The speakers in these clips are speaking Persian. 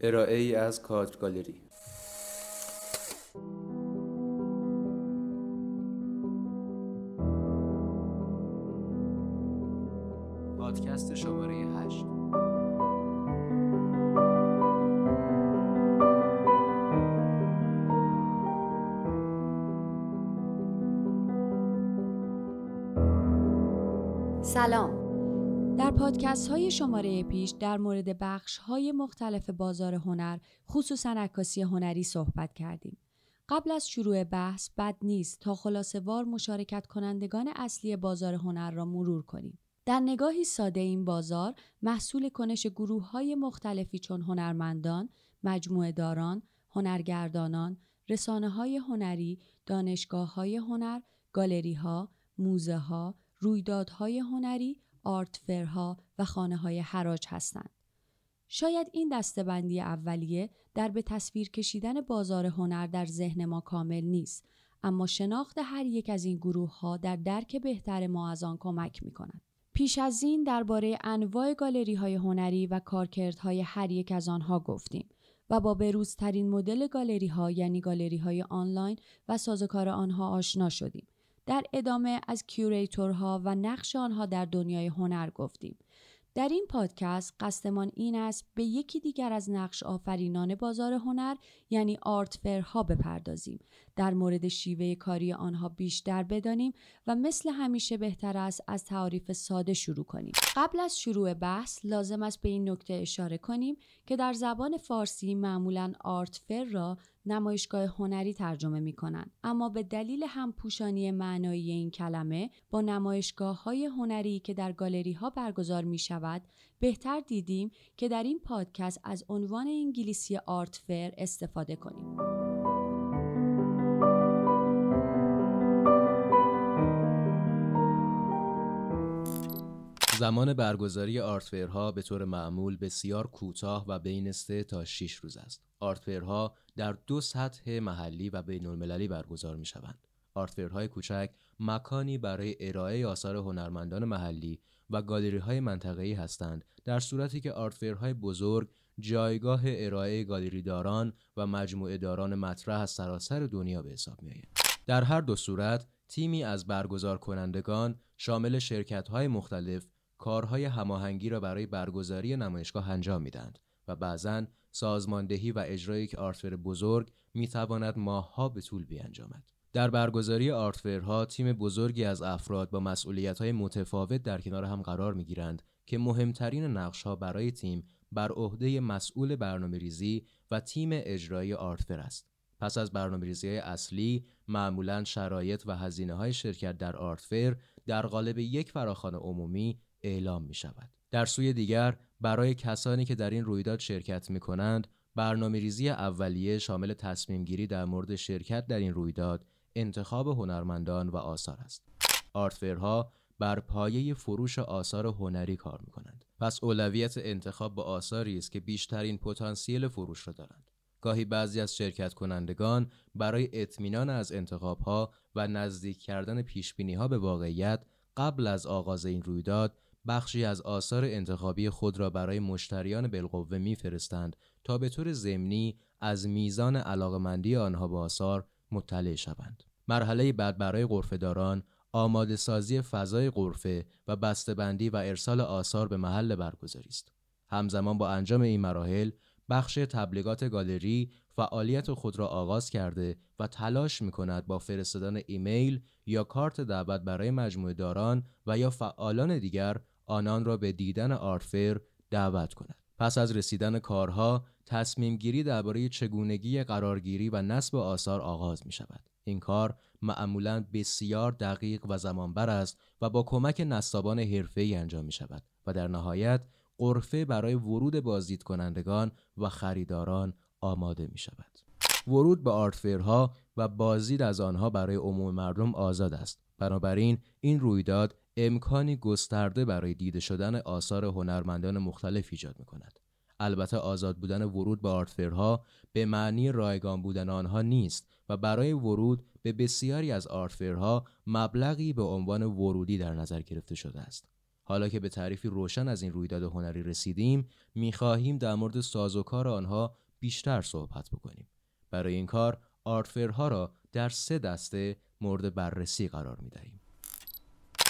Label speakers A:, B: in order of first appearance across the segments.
A: ارائه ای از کادر گالری
B: های شماره پیش در مورد بخش های مختلف بازار هنر خصوصا عکاسی هنری صحبت کردیم. قبل از شروع بحث بد نیست تا خلاصه وار مشارکت کنندگان اصلی بازار هنر را مرور کنیم. در نگاهی ساده این بازار محصول کنش گروه های مختلفی چون هنرمندان، مجموعه داران، هنرگردانان، رسانه های هنری، دانشگاه های هنر، گالری ها، موزه ها، رویدادهای هنری آرتفرها و خانه های حراج هستند. شاید این دستبندی اولیه در به تصویر کشیدن بازار هنر در ذهن ما کامل نیست اما شناخت هر یک از این گروه ها در درک بهتر ما از آن کمک می کند. پیش از این درباره انواع گالری های هنری و کارکردهای هر یک از آنها گفتیم و با بروزترین مدل گالری ها یعنی گالری های آنلاین و سازوکار آنها آشنا شدیم در ادامه از curator ها و نقش آنها در دنیای هنر گفتیم. در این پادکست قصدمان این است به یکی دیگر از نقش آفرینان بازار هنر یعنی art fair ها بپردازیم در مورد شیوه کاری آنها بیشتر بدانیم و مثل همیشه بهتر است از تعاریف ساده شروع کنیم قبل از شروع بحث لازم است به این نکته اشاره کنیم که در زبان فارسی معمولا art fair را نمایشگاه هنری ترجمه می کنند اما به دلیل همپوشانی معنایی این کلمه با نمایشگاه های هنری که در گالری ها برگزار می شود بهتر دیدیم که در این پادکست از عنوان انگلیسی آرت فر استفاده کنیم.
A: زمان برگزاری آرتفرها به طور معمول بسیار کوتاه و بین 3 تا 6 روز است. آرتفرها در دو سطح محلی و بین المللی برگزار می شوند. آرتفرهای کوچک مکانی برای ارائه آثار هنرمندان محلی و گالری های منطقه‌ای هستند در صورتی که آرتفرهای بزرگ جایگاه ارائه گالری داران و مجموعه داران مطرح از سراسر دنیا به حساب می در هر دو صورت تیمی از برگزار کنندگان شامل شرکت های مختلف کارهای هماهنگی را برای برگزاری نمایشگاه انجام می‌دهند و بعضا سازماندهی و اجرای یک آرتفر بزرگ می‌تواند ماهها به طول بیانجامد. در برگزاری آرتفرها تیم بزرگی از افراد با مسئولیت‌های متفاوت در کنار هم قرار می‌گیرند که مهمترین نقش‌ها برای تیم بر عهده مسئول برنامه ریزی و تیم اجرایی آرتفر است. پس از برنامه ریزی اصلی معمولا شرایط و هزینه های شرکت در آرتفر در قالب یک فراخوان عمومی اعلام می شود. در سوی دیگر برای کسانی که در این رویداد شرکت می کنند برنامه ریزی اولیه شامل تصمیم گیری در مورد شرکت در این رویداد انتخاب هنرمندان و آثار است. آرتفرها بر پایه فروش آثار هنری کار می کنند. پس اولویت انتخاب با آثاری است که بیشترین پتانسیل فروش را دارند. گاهی بعضی از شرکت کنندگان برای اطمینان از انتخاب ها و نزدیک کردن پیش ها به واقعیت قبل از آغاز این رویداد بخشی از آثار انتخابی خود را برای مشتریان بالقوه میفرستند تا به طور ضمنی از میزان علاقمندی آنها به آثار مطلع شوند. مرحله بعد برای داران آماده سازی فضای قرفه و بسته‌بندی و ارسال آثار به محل برگزاری است. همزمان با انجام این مراحل بخش تبلیغات گالری فعالیت خود را آغاز کرده و تلاش می کند با فرستادن ایمیل یا کارت دعوت برای مجموعه داران و یا فعالان دیگر آنان را به دیدن آرتفر دعوت کند. پس از رسیدن کارها تصمیم گیری درباره چگونگی قرارگیری و نصب آثار آغاز می شود. این کار معمولا بسیار دقیق و زمانبر است و با کمک نصابان حرفه‌ای انجام می شود و در نهایت قرفه برای ورود بازدید کنندگان و خریداران آماده می شود. ورود به آرتفرها و بازدید از آنها برای عموم مردم آزاد است. بنابراین این رویداد امکانی گسترده برای دیده شدن آثار هنرمندان مختلف ایجاد می کند. البته آزاد بودن ورود به آرتفرها به معنی رایگان بودن آنها نیست و برای ورود به بسیاری از آرتفرها مبلغی به عنوان ورودی در نظر گرفته شده است. حالا که به تعریفی روشن از این رویداد هنری رسیدیم می‌خواهیم در مورد سازوکار آنها بیشتر صحبت بکنیم برای این کار آرتفرها را در سه دسته مورد بررسی قرار می دهیم.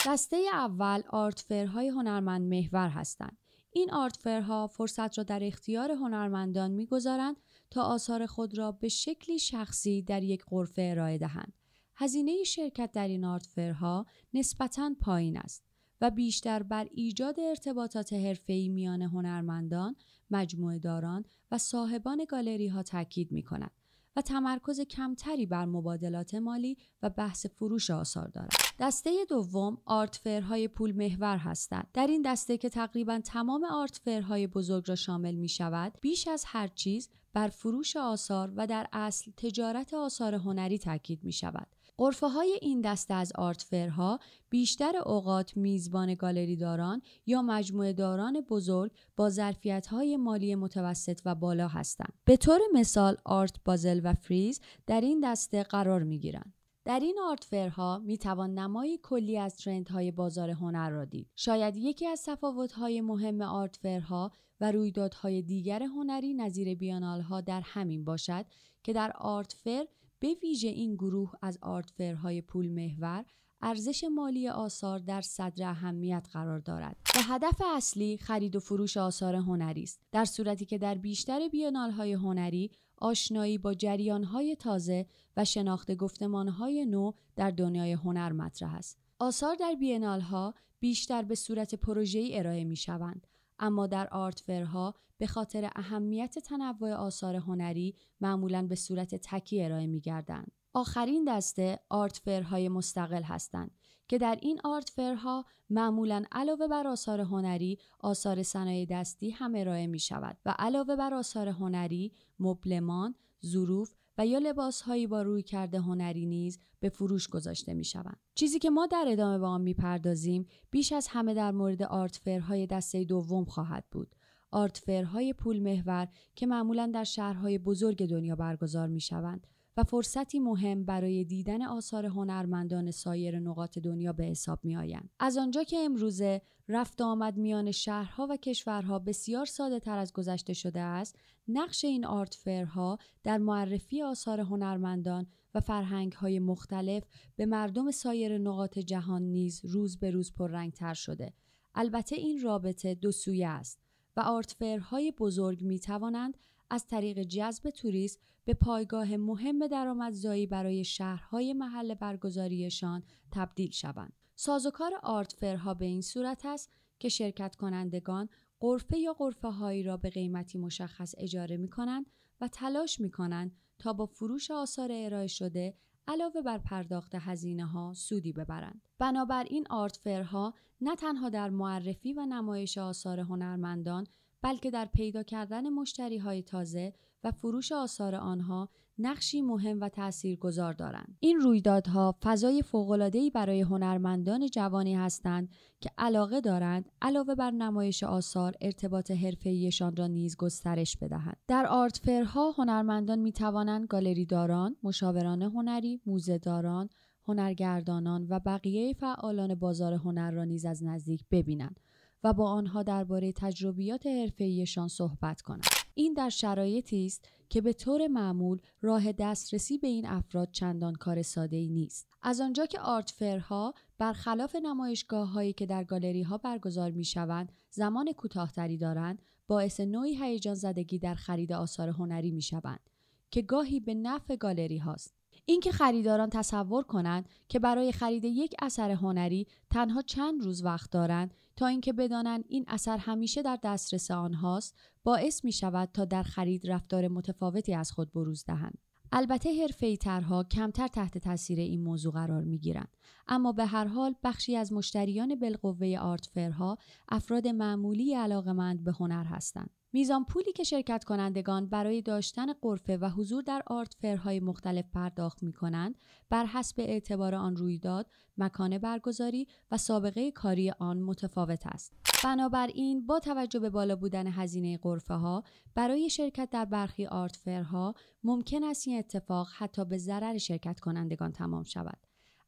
B: دسته اول آرتفرهای هنرمند محور هستند. این آرتفرها فرصت را در اختیار هنرمندان می‌گذارند تا آثار خود را به شکلی شخصی در یک قرفه ارائه دهند. هزینه شرکت در این آرتفرها نسبتاً پایین است و بیشتر بر ایجاد ارتباطات حرفه‌ای میان هنرمندان، مجموعه داران و صاحبان گالری ها تاکید می کند و تمرکز کمتری بر مبادلات مالی و بحث فروش آثار دارد. دسته دوم آرت پول محور هستند. در این دسته که تقریبا تمام آرت بزرگ را شامل می شود، بیش از هر چیز بر فروش آثار و در اصل تجارت آثار هنری تاکید می شود. قرفه های این دسته از آرتفرها بیشتر اوقات میزبان گالری داران یا مجموعه داران بزرگ با ظرفیت های مالی متوسط و بالا هستند. به طور مثال آرت بازل و فریز در این دسته قرار می گیرند. در این آرت فرها می توان نمایی کلی از های بازار هنر را دید. شاید یکی از های مهم آرت فرها و رویدادهای دیگر هنری نظیر بیانال ها در همین باشد که در آرت فر به ویژه این گروه از آرتفرهای پول محور ارزش مالی آثار در صدر اهمیت قرار دارد. و هدف اصلی خرید و فروش آثار هنری است. در صورتی که در بیشتر بیانالهای هنری آشنایی با جریانهای تازه و شناخت گفتمانهای نو در دنیای هنر مطرح است. آثار در بینالها بیشتر به صورت پروژه‌ای ارائه می شوند اما در آرتفرها به خاطر اهمیت تنوع آثار هنری معمولا به صورت تکی ارائه می گردن. آخرین دسته آرتفرهای مستقل هستند که در این آرتفرها معمولا علاوه بر آثار هنری آثار صنایع دستی هم ارائه می شود و علاوه بر آثار هنری مبلمان، ظروف و یا لباس هایی با روی کرده هنری نیز به فروش گذاشته می شوند. چیزی که ما در ادامه به آن می‌پردازیم بیش از همه در مورد آرتفرهای دسته دوم خواهد بود. آرتفرهای پول محور که معمولا در شهرهای بزرگ دنیا برگزار می شوند و فرصتی مهم برای دیدن آثار هنرمندان سایر نقاط دنیا به حساب می آیند. از آنجا که امروزه رفت آمد میان شهرها و کشورها بسیار ساده تر از گذشته شده است، نقش این آرت فرها در معرفی آثار هنرمندان و فرهنگ های مختلف به مردم سایر نقاط جهان نیز روز به روز پررنگتر شده. البته این رابطه دو سویه است و آرت های بزرگ می توانند از طریق جذب توریست به پایگاه مهم درآمدزایی برای شهرهای محل برگزاریشان تبدیل شوند. سازوکار آرت فرها به این صورت است که شرکت کنندگان قرفه یا قرفه هایی را به قیمتی مشخص اجاره می کنند و تلاش می کنند تا با فروش آثار ارائه شده علاوه بر پرداخت هزینه ها سودی ببرند. بنابراین آرت فرها نه تنها در معرفی و نمایش آثار هنرمندان بلکه در پیدا کردن مشتری های تازه و فروش آثار آنها نقشی مهم و تاثیرگذار دارند. این رویدادها فضای فوق‌العاده‌ای برای هنرمندان جوانی هستند که علاقه دارند علاوه بر نمایش آثار ارتباط حرفه‌ایشان را نیز گسترش بدهند. در آرت فرها هنرمندان می توانند گالری داران، مشاوران هنری، موزه داران، هنرگردانان و بقیه فعالان بازار هنر را نیز از نزدیک ببینند و با آنها درباره تجربیات حرفه‌ایشان صحبت کنند. این در شرایطی است که به طور معمول راه دسترسی به این افراد چندان کار ساده ای نیست. از آنجا که آرت فرها برخلاف نمایشگاه هایی که در گالری ها برگزار می شوند زمان کوتاهتری دارند باعث نوعی هیجان زدگی در خرید آثار هنری می شوند که گاهی به نفع گالری هاست. اینکه خریداران تصور کنند که برای خرید یک اثر هنری تنها چند روز وقت دارند تا اینکه بدانند این اثر همیشه در دسترس آنهاست باعث می شود تا در خرید رفتار متفاوتی از خود بروز دهند. البته حرفه‌ای ترها کمتر تحت تاثیر این موضوع قرار می گیرند. اما به هر حال بخشی از مشتریان بالقوه آرت فرها افراد معمولی علاقمند به هنر هستند. میزان پولی که شرکت کنندگان برای داشتن قرفه و حضور در آرت فرهای مختلف پرداخت می کنند بر حسب اعتبار آن رویداد، مکان برگزاری و سابقه کاری آن متفاوت است. بنابراین با توجه به بالا بودن هزینه قرفه ها برای شرکت در برخی آرت فرها ممکن است این اتفاق حتی به ضرر شرکت کنندگان تمام شود.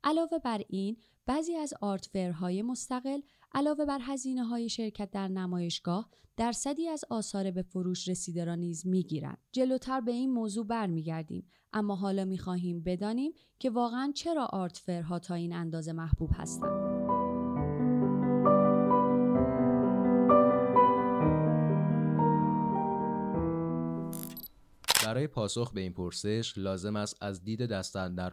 B: علاوه بر این بعضی از آرت فرهای مستقل علاوه بر هزینه های شرکت در نمایشگاه درصدی از آثار به فروش رسیده را نیز می‌گیرند. جلوتر به این موضوع برمیگردیم. اما حالا می‌خواهیم بدانیم که واقعا چرا آرت فرها تا این اندازه محبوب هستند.
A: برای پاسخ به این پرسش لازم است از دید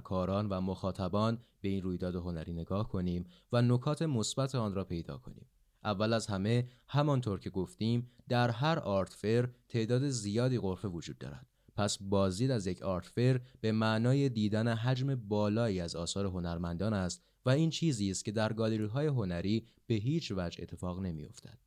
A: کاران و مخاطبان به این رویداد هنری نگاه کنیم و نکات مثبت آن را پیدا کنیم. اول از همه همانطور که گفتیم در هر آرت فر تعداد زیادی غرفه وجود دارد. پس بازدید از یک آرت فر به معنای دیدن حجم بالایی از آثار هنرمندان است و این چیزی است که در گالری های هنری به هیچ وجه اتفاق نمیافتد.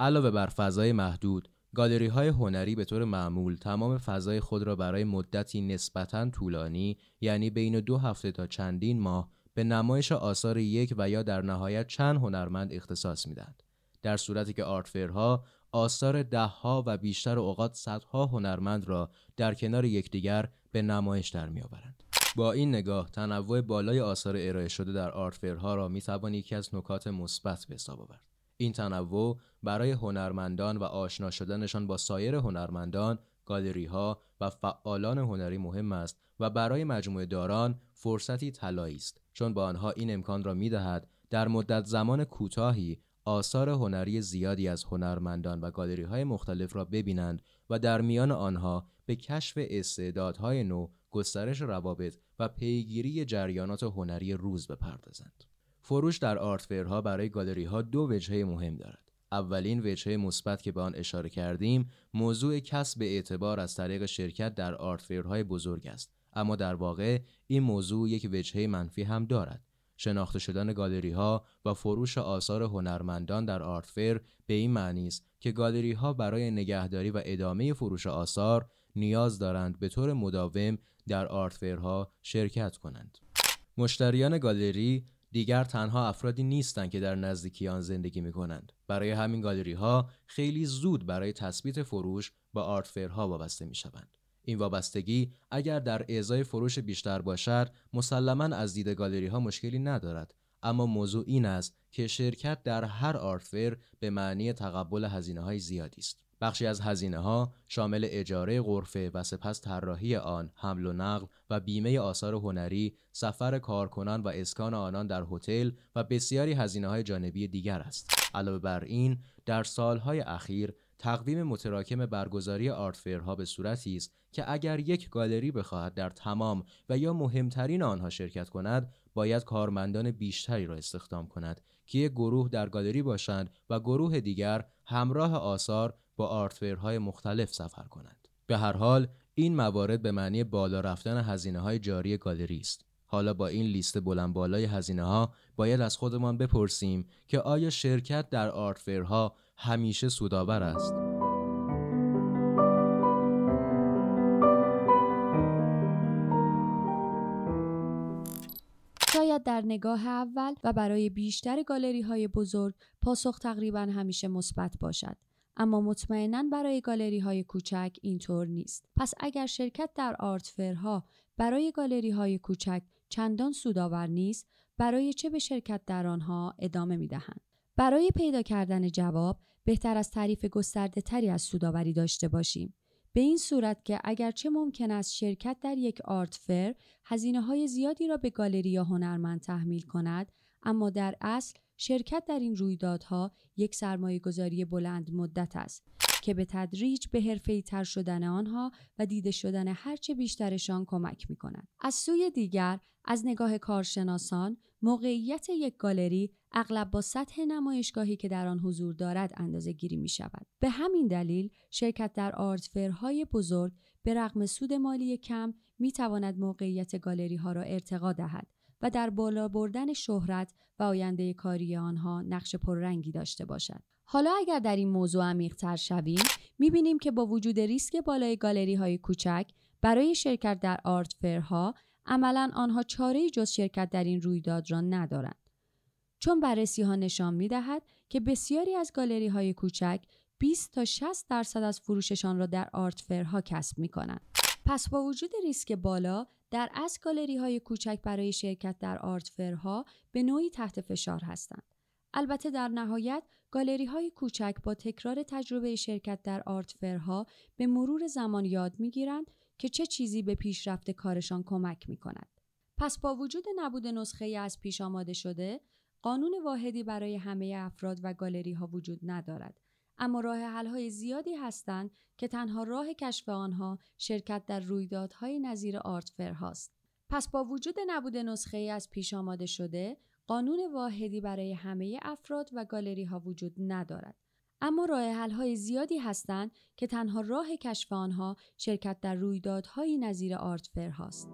A: علاوه بر فضای محدود گالری های هنری به طور معمول تمام فضای خود را برای مدتی نسبتا طولانی یعنی بین دو هفته تا چندین ماه به نمایش آثار یک و یا در نهایت چند هنرمند اختصاص می‌دهند. در صورتی که آرتفرها آثار دهها و بیشتر اوقات صدها هنرمند را در کنار یکدیگر به نمایش در میآورند. با این نگاه تنوع بالای آثار ارائه شده در آرتفرها را می توان یکی از نکات مثبت به حساب آورد. این تنوع برای هنرمندان و آشنا شدنشان با سایر هنرمندان، گالری ها و فعالان هنری مهم است و برای مجموعه داران فرصتی طلایی است چون با آنها این امکان را می دهد در مدت زمان کوتاهی آثار هنری زیادی از هنرمندان و گالری های مختلف را ببینند و در میان آنها به کشف استعدادهای نو، گسترش روابط و پیگیری جریانات هنری روز بپردازند. فروش در آرتفرها برای گالری ها دو وجهه مهم دارد. اولین وجهه مثبت که به آن اشاره کردیم موضوع کسب اعتبار از طریق شرکت در آرتفرهای بزرگ است اما در واقع این موضوع یک وجهه منفی هم دارد شناخته شدن گالری ها و فروش آثار هنرمندان در آرتفر به این معنی است که گالری ها برای نگهداری و ادامه فروش آثار نیاز دارند به طور مداوم در آرتفرها شرکت کنند. مشتریان گالری دیگر تنها افرادی نیستند که در نزدیکی آن زندگی می کنند. برای همین گالری ها خیلی زود برای تثبیت فروش با آرتفرها وابسته می شوند. این وابستگی اگر در اعضای فروش بیشتر باشد مسلما از دید گالری ها مشکلی ندارد اما موضوع این است که شرکت در هر آرتفر به معنی تقبل هزینه های زیادی است بخشی از هزینه ها شامل اجاره غرفه و سپس طراحی آن، حمل و نقل و بیمه آثار هنری، سفر کارکنان و اسکان آنان در هتل و بسیاری هزینه های جانبی دیگر است. علاوه بر این، در سالهای اخیر تقویم متراکم برگزاری آرتفرها به صورتی است که اگر یک گالری بخواهد در تمام و یا مهمترین آنها شرکت کند باید کارمندان بیشتری را استخدام کند که یک گروه در گالری باشند و گروه دیگر همراه آثار با آرتفرهای مختلف سفر کنند. به هر حال این موارد به معنی بالا رفتن هزینه های جاری گالری است. حالا با این لیست بلند بالای هزینه ها باید از خودمان بپرسیم که آیا شرکت در آرتفرها همیشه سودآور است؟
B: شاید در نگاه اول و برای بیشتر گالری های بزرگ پاسخ تقریبا همیشه مثبت باشد اما مطمئنا برای گالری های کوچک اینطور نیست. پس اگر شرکت در آرتفرها برای گالری های کوچک چندان سودآور نیست، برای چه به شرکت در آنها ادامه می دهند؟ برای پیدا کردن جواب بهتر از تعریف گسترده تری از سوداوری داشته باشیم. به این صورت که اگرچه ممکن است شرکت در یک آرت فر هزینه های زیادی را به گالری یا هنرمند تحمیل کند اما در اصل شرکت در این رویدادها یک سرمایه گذاری بلند مدت است که به تدریج به حرفه تر شدن آنها و دیده شدن هرچه بیشترشان کمک می کند. از سوی دیگر از نگاه کارشناسان موقعیت یک گالری اغلب با سطح نمایشگاهی که در آن حضور دارد اندازه گیری می شود. به همین دلیل شرکت در آرتفرهای بزرگ به رغم سود مالی کم می تواند موقعیت گالری ها را ارتقا دهد و در بالا بردن شهرت و آینده کاری آنها نقش پررنگی داشته باشد. حالا اگر در این موضوع عمیقتر شویم می‌بینیم که با وجود ریسک بالای گالری های کوچک برای شرکت در آرت فرها عملا آنها چاره جز شرکت در این رویداد را ندارند. چون بررسی ها نشان می دهد که بسیاری از گالری های کوچک 20 تا 60 درصد از فروششان را در آرت فرها کسب می کنند. پس با وجود ریسک بالا در از گالری های کوچک برای شرکت در آرت فرها به نوعی تحت فشار هستند. البته در نهایت گالری های کوچک با تکرار تجربه شرکت در آرت فرها به مرور زمان یاد می‌گیرند که چه چیزی به پیشرفت کارشان کمک می کند. پس با وجود نبود نسخه ای از پیش آماده شده، قانون واحدی برای همه افراد و گالری ها وجود ندارد. اما راه حل های زیادی هستند که تنها راه کشف آنها شرکت در رویدادهای نظیر آرت هاست. پس با وجود نبود نسخه ای از پیش آماده شده، قانون واحدی برای همه افراد و گالری ها وجود ندارد. اما راه حل های زیادی هستند که تنها راه کشف آنها شرکت در رویدادهای نظیر آرت هاست.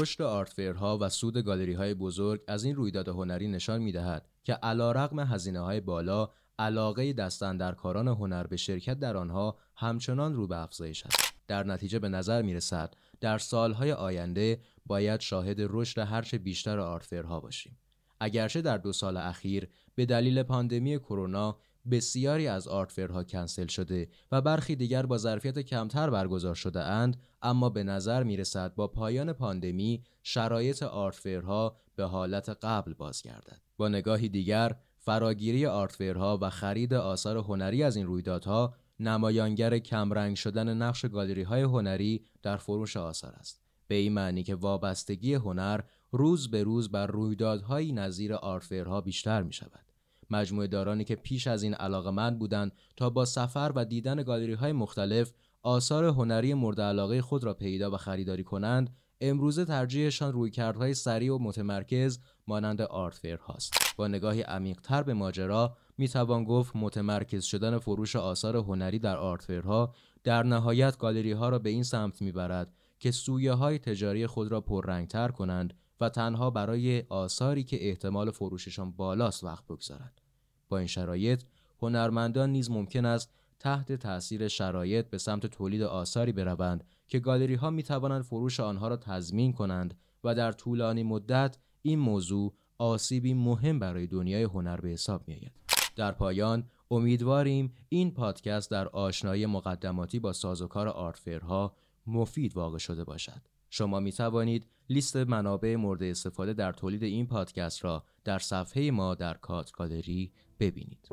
A: رشد آرتفیرها و سود گالری های بزرگ از این رویداد هنری نشان می دهد که علا رقم هزینه های بالا علاقه دستندرکاران هنر به شرکت در آنها همچنان رو به افزایش است. در نتیجه به نظر می رسد در سالهای آینده باید شاهد رشد هرچه بیشتر آرتفیرها باشیم. اگرچه در دو سال اخیر به دلیل پاندمی کرونا بسیاری از آرتفرها کنسل شده و برخی دیگر با ظرفیت کمتر برگزار شده اند اما به نظر می رسد با پایان پاندمی شرایط آرتفرها به حالت قبل بازگردد. با نگاهی دیگر فراگیری آرتفرها و خرید آثار هنری از این رویدادها نمایانگر کمرنگ شدن نقش گالری های هنری در فروش آثار است. به این معنی که وابستگی هنر روز به روز بر رویدادهایی نظیر آرتفرها بیشتر می شود مجموعه دارانی که پیش از این علاقمند بودند تا با سفر و دیدن گالری های مختلف آثار هنری مورد علاقه خود را پیدا و خریداری کنند امروزه ترجیحشان رویکردهای سریع و متمرکز مانند آرت فیر هاست با نگاهی عمیقتر به ماجرا می‌توان گفت متمرکز شدن فروش آثار هنری در آرت ها در نهایت گالری ها را به این سمت می‌برد که سویه های تجاری خود را پررنگتر کنند و تنها برای آثاری که احتمال فروششان بالاست وقت بگذارند با این شرایط هنرمندان نیز ممکن است تحت تاثیر شرایط به سمت تولید آثاری بروند که گالری ها می توانند فروش آنها را تضمین کنند و در طولانی مدت این موضوع آسیبی مهم برای دنیای هنر به حساب می آید. در پایان امیدواریم این پادکست در آشنایی مقدماتی با سازوکار آرتفرها مفید واقع شده باشد. شما می توانید لیست منابع مورد استفاده در تولید این پادکست را در صفحه ما در کات گالری ببینید.